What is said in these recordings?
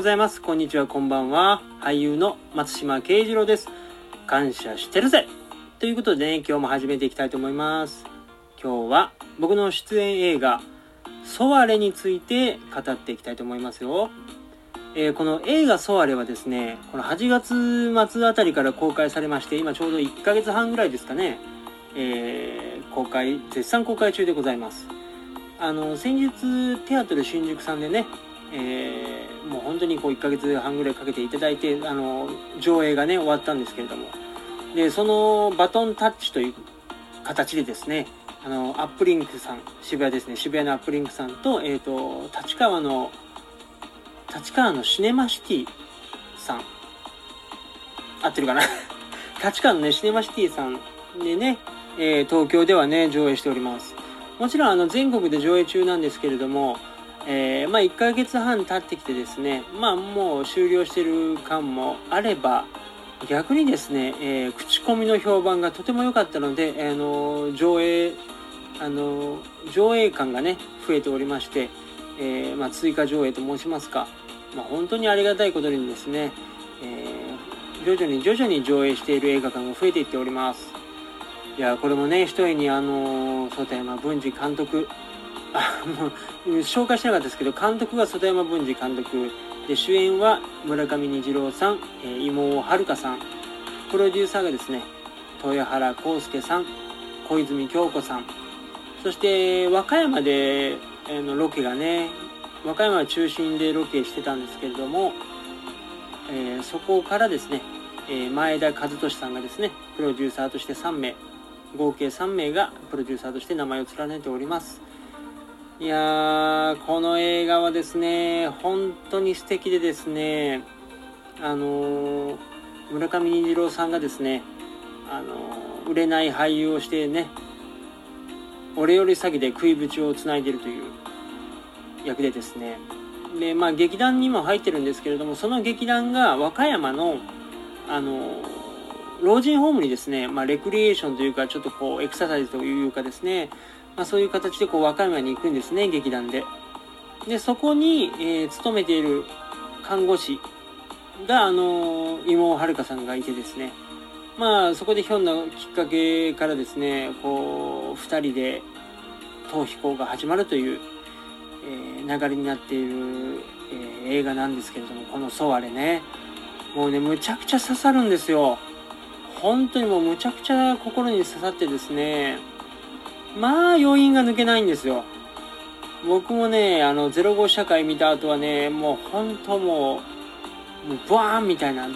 ございます。こんにちは、こんばんは。俳優の松島慶次郎です。感謝してるぜということでね、今日も始めていきたいと思います。今日は僕の出演映画、ソワレについて語っていきたいと思いますよ。えー、この映画ソワレはですね、この8月末あたりから公開されまして、今ちょうど1ヶ月半ぐらいですかね、えー、公開、絶賛公開中でございます。あの、先日、テアトル新宿さんでね、えー、もう本当にこう1ヶ月半ぐらいかけていただいて、あの、上映がね、終わったんですけれども、で、そのバトンタッチという形でですね、あの、アップリンクさん、渋谷ですね、渋谷のアップリンクさんと、えっ、ー、と、立川の、立川のシネマシティさん、合ってるかな？立川のね、シネマシティさんでね、えー、東京ではね、上映しております。もちろん、あの、全国で上映中なんですけれども、えー、まあ、1ヶ月半経ってきてですね、まあ、もう終了してる感もあれば、逆にですね、えー、口コミの評判がとても良かったので、あの上映、あの上映感がね、増えておりまして、えー、まあ、追加上映と申しますか、まあ、本当にありがたいことにですね、え徐々に徐々に上映している映画館が増えていっております。いや、これもね、一重にあの、外山文治監督、あもう紹介してなかったですけど監督が外山文治監督で主演は村上虹郎さん、えー、妹遥さん。プロデューサーがですね豊原康介さん小泉京子さん。そして和歌山で、え、のロケがね和歌山中心でロケしてたんですけれども、えー、そこからですね、え前田和俊さんがですねプロデューサーとして3名合計3名がプロデューサーとして名前を連ねております。いやー、この映画はですね、本当に素敵でですね、あのー、村上虹郎さんがですね、あのー、売れない俳優をしてね、俺より詐欺で食いぶちをつないでるという役でですね、で、まあ劇団にも入ってるんですけれども、その劇団が和歌山の、あのー、老人ホームにですね、まあ、レクリエーションというか、ちょっとこう、エクササイズというかですね、まあ、そういう形でこう和歌山に行くんですね、劇団で。で、そこに、えー、勤めている看護師が、あのー、妹遥さんがいてですね、まあ、そこでひょんなきっかけからですね、こう、二人で逃避行が始まるという、えー、流れになっている、えー、映画なんですけれども、このソワレね、もうね、むちゃくちゃ刺さるんですよ。本当にもうむちゃくちゃ心に刺さってですね、まあ余韻が抜けないんですよ。僕もね、あの、05社会見た後はね、もう本当もう、もうブワーンみたいな、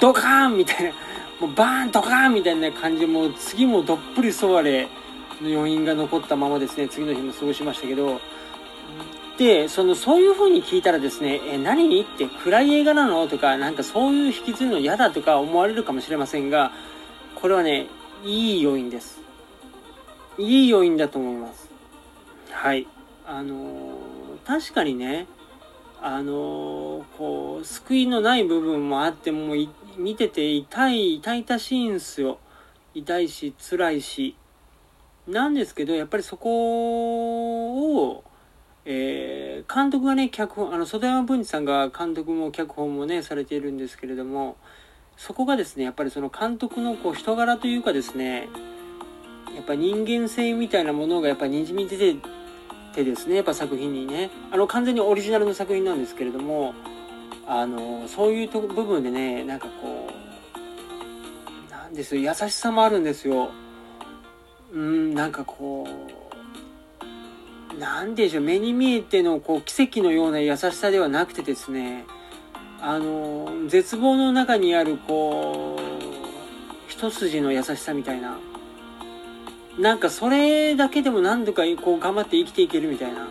ドカーンみたいな、もうバーンドカーンみたいな感じ、もう次もどっぷりソワレの余韻が残ったままですね、次の日も過ごしましたけど、で、その、そういう風に聞いたらですね、え、何？って暗い映画なの？とか、なんかそういう引き継ぐの嫌だ？とか思われるかもしれませんが、これはね、いい要因です。いい要因だと思います。はい。あのー、確かにね、あのー、こう、救いのない部分もあっても、見てて痛い、痛々しいんすよ。痛いし、辛いし。なんですけど、やっぱりそこを、えー、監督がね、脚本、あの、袖山文治さんが監督も脚本もね、されているんですけれども、そこがですね、やっぱりその監督のこう人柄というかですね、やっぱ人間性みたいなものがやっぱにじみ出ててですねやっぱ作品にね。あの完全にオリジナルの作品なんですけれどもあのそういうと部分でねなんかこうなんですよ。優しさもあるんですよ。うんなんかこうなんでしょう。目に見えてのこう奇跡のような優しさではなくてですねあの絶望の中にあるこう一筋の優しさみたいな。なんかそれだけでも何度かこう頑張って生きていけるみたいな。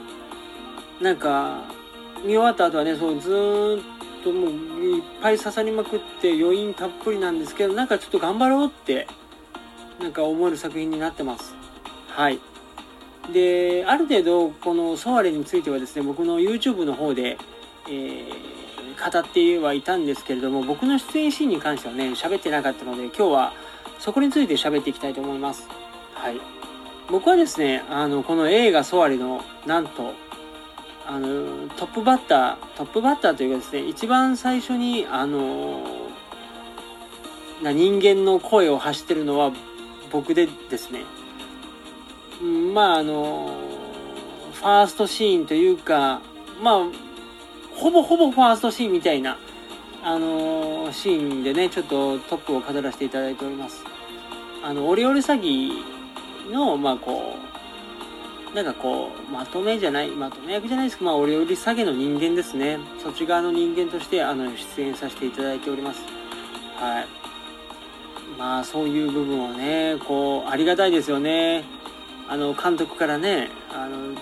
なんか、見終わった後はね、そうずーっともういっぱい刺さりまくって余韻たっぷりなんですけど、なんかちょっと頑張ろうって、なんか思える作品になってます。はい。で、ある程度、このソワレについてはですね、僕の YouTube の方で、えー、語ってはいたんですけれども、僕の出演シーンに関してはね、喋ってなかったので、今日はそこについて喋っていきたいと思います。はい。僕はですね、あの、この映画ソワリの、なんと、あのトップバッタートップバッターというかですね一番最初にあのな人間の声を発してるのは僕でですねまああのファーストシーンというかまあほぼほぼファーストシーンみたいなあのシーンでねちょっとトップを飾らせていただいておりますあのオレオレ詐欺のまあこうなんかこう、まとめじゃない、まとめ役じゃないですけど、まあ、俺より下げの人間ですね。そっち側の人間として、あの、出演させていただいております。はい。まあ、そういう部分をね、こう、ありがたいですよね。あの、監督からね、あの、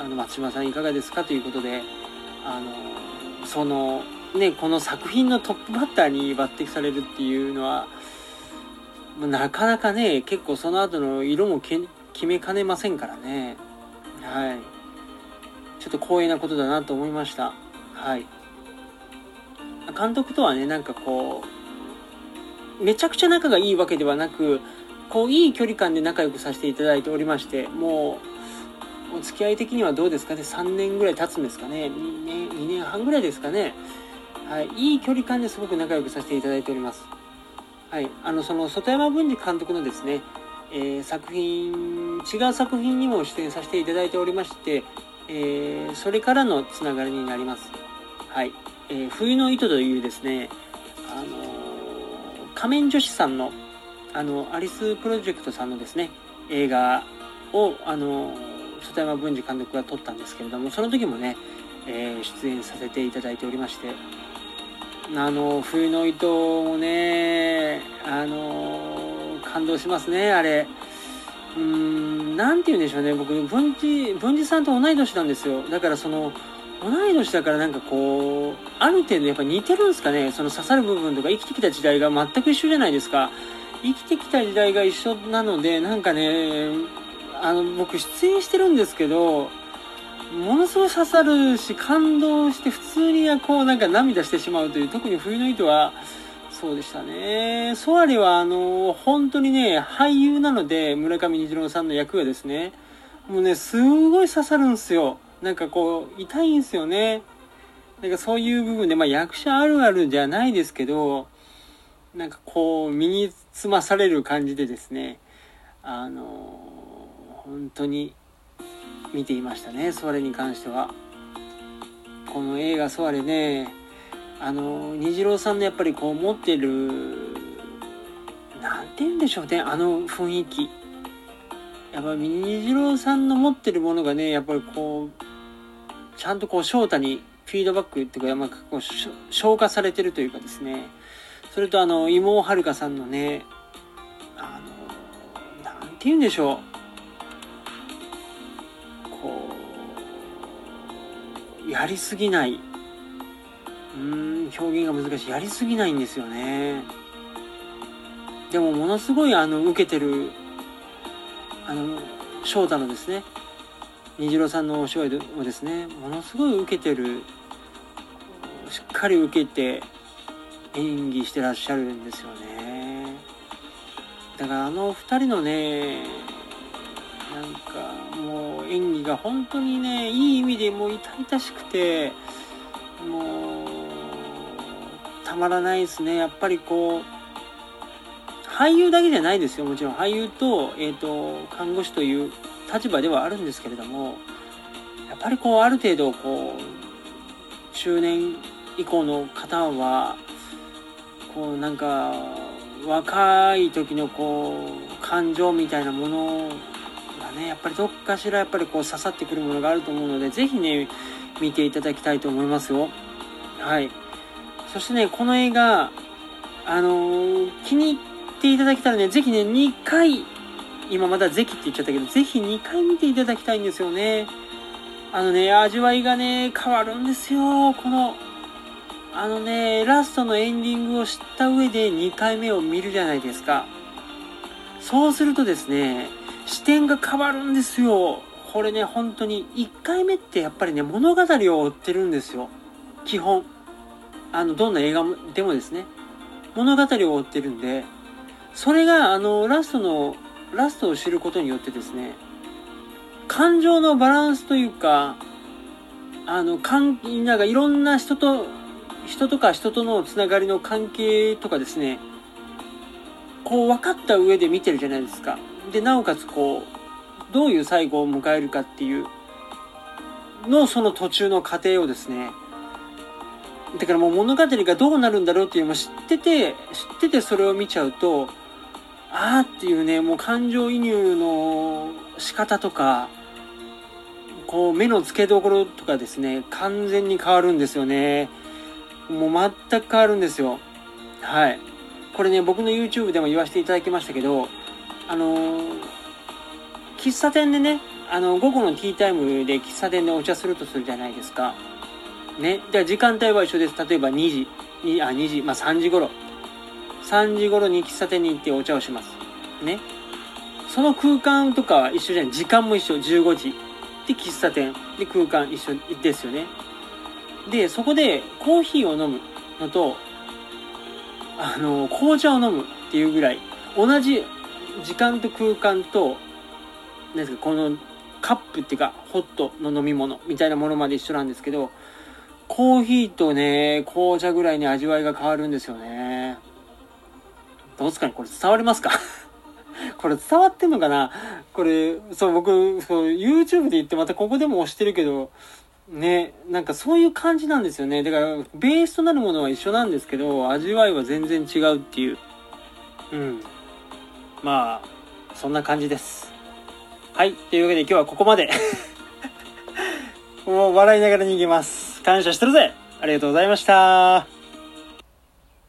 あの松島さんいかがですかということで、あの、その、ね、この作品のトップバッターに抜擢されるっていうのは、なかなかね、結構その後の色も決めかねませんからね。はい。ちょっと光栄なことだなと思いました。はい。監督とはね、なんかこう、めちゃくちゃ仲がいいわけではなく、こう、いい距離感で仲良くさせていただいておりまして、もう、お付き合い的にはどうですかね、3年ぐらい経つんですかね、2年、2年半ぐらいですかね？はい、いい距離感ですごく仲良くさせていただいております。はい、あの、その、外山文治監督のですね、えー、作品違う作品にも出演させていただいておりまして、えー、それからのつながりになります。はい。えー、冬の糸というですね、あの仮面女子さんの、あの、アリスプロジェクトさんのですね、映画を、あの外山文治監督が撮ったんですけれども、その時もね、え出演させていただいておりまして、あの、冬の糸もね、あの感動しますね、あれ。うん、なんて言うんでしょうね、僕、文治、文治さんと同い年なんですよ。だからその、同い年だからなんかこう、ある程度やっぱ似てるんですかね、その刺さる部分とか生きてきた時代が全く一緒じゃないですか。生きてきた時代が一緒なので、なんかね、あの、僕出演してるんですけど、ものすごい刺さるし、感動して普通にこうなんか涙してしまうという、特に冬の糸は、そうでしたね。ソアリは、あの、本当にね、俳優なので、村上虹郎さんの役がですね、もうね、すごい刺さるんですよ。なんかこう、痛いんですよね。なんかそういう部分で、まあ役者あるあるじゃないですけど、なんかこう、身につまされる感じでですね、あの、本当に見ていましたね、ソアレに関しては。この映画ソアレね、あの虹郎さんのやっぱりこう持ってる何て言うんでしょうねあの雰囲気。やっぱ虹郎さんの持ってるものがねやっぱりこうちゃんとこう翔太にフィードバックっていうか、まあ、こう消化されてるというかですね。それとあの妹はるかさんのねあの何て言うんでしょう。やりすぎない。うん表現が難しい。やりすぎないんですよね。でもものすごいあの受けてるあの翔太のですね虹郎さんのお芝居をですねものすごい受けてるしっかり受けて演技してらっしゃるんですよね。だからあの2人のねなんかもう演技が本当にねいい意味でもう痛々しくてもうたまらないですね。やっぱりこう、俳優だけじゃないですよ。もちろん俳優と、え、ー、と、看護師という立場ではあるんですけれども、やっぱりこう、ある程度、こう、中年以降の方は、こう、なんか、若い時のこう、感情みたいなものね、やっぱりどっかしらやっぱりこう刺さってくるものがあると思うので、ぜひね、見ていただきたいと思いますよ。はい。そしてね、この映画、あのー、気に入っていただけたらね、ぜひね、2回、今まだぜひって言っちゃったけど、ぜひ2回見ていただきたいんですよね。あのね、味わいがね、変わるんですよ。この、あのね、ラストのエンディングを知った上で2回目を見るじゃないですか。そうするとですね、視点が変わるんですよ。これね、本当に、1回目ってやっぱりね、物語を追ってるんですよ。基本。あの、どんな映画でもですね、物語を追ってるんで、それが、あの、ラストの、ラストを知ることによってですね、感情のバランスというか、あの関なんかいろんな人と人とか人とのつながりの関係とかですねこう分かった上で見てるじゃないですか。でなおかつこうどういう最後を迎えるかっていうのその途中の過程をですね。だからもう物語がどうなるんだろうっていうのも知ってて知っててそれを見ちゃうとあーっていうねもう感情移入の仕方とかこう目の付けどころとかですね完全に変わるんですよね。もう全く変わるんですよ。はい。これね僕の YouTube でも言わせていただきましたけどあのー、喫茶店でねあの午後のティータイムで喫茶店でお茶するとするじゃないですか。ね。で時間帯は一緒です。例えば2時2あ2時まあ3時頃。3時頃に喫茶店に行ってお茶をします。ね。その空間とかは一緒じゃない。時間も一緒。15時。で喫茶店で空間一緒ですよね。でそこでコーヒーを飲むのとあの紅茶を飲むっていうぐらい同じ時間と空間と何ですかこのカップっていうかホットの飲み物みたいなものまで一緒なんですけどコーヒーとね紅茶ぐらいに味わいが変わるんですよね。どうですかねこれ伝わりますか？これ伝わってんのかな？これそう僕そう YouTube で言ってまたここでも押してるけどねなんかそういう感じなんですよね。だからベースとなるものは一緒なんですけど味わいは全然違うっていう。うん。まあそんな感じです。はい。というわけで今日はここまで。もう笑いながら逃げます。感謝してるぜ。ありがとうございました。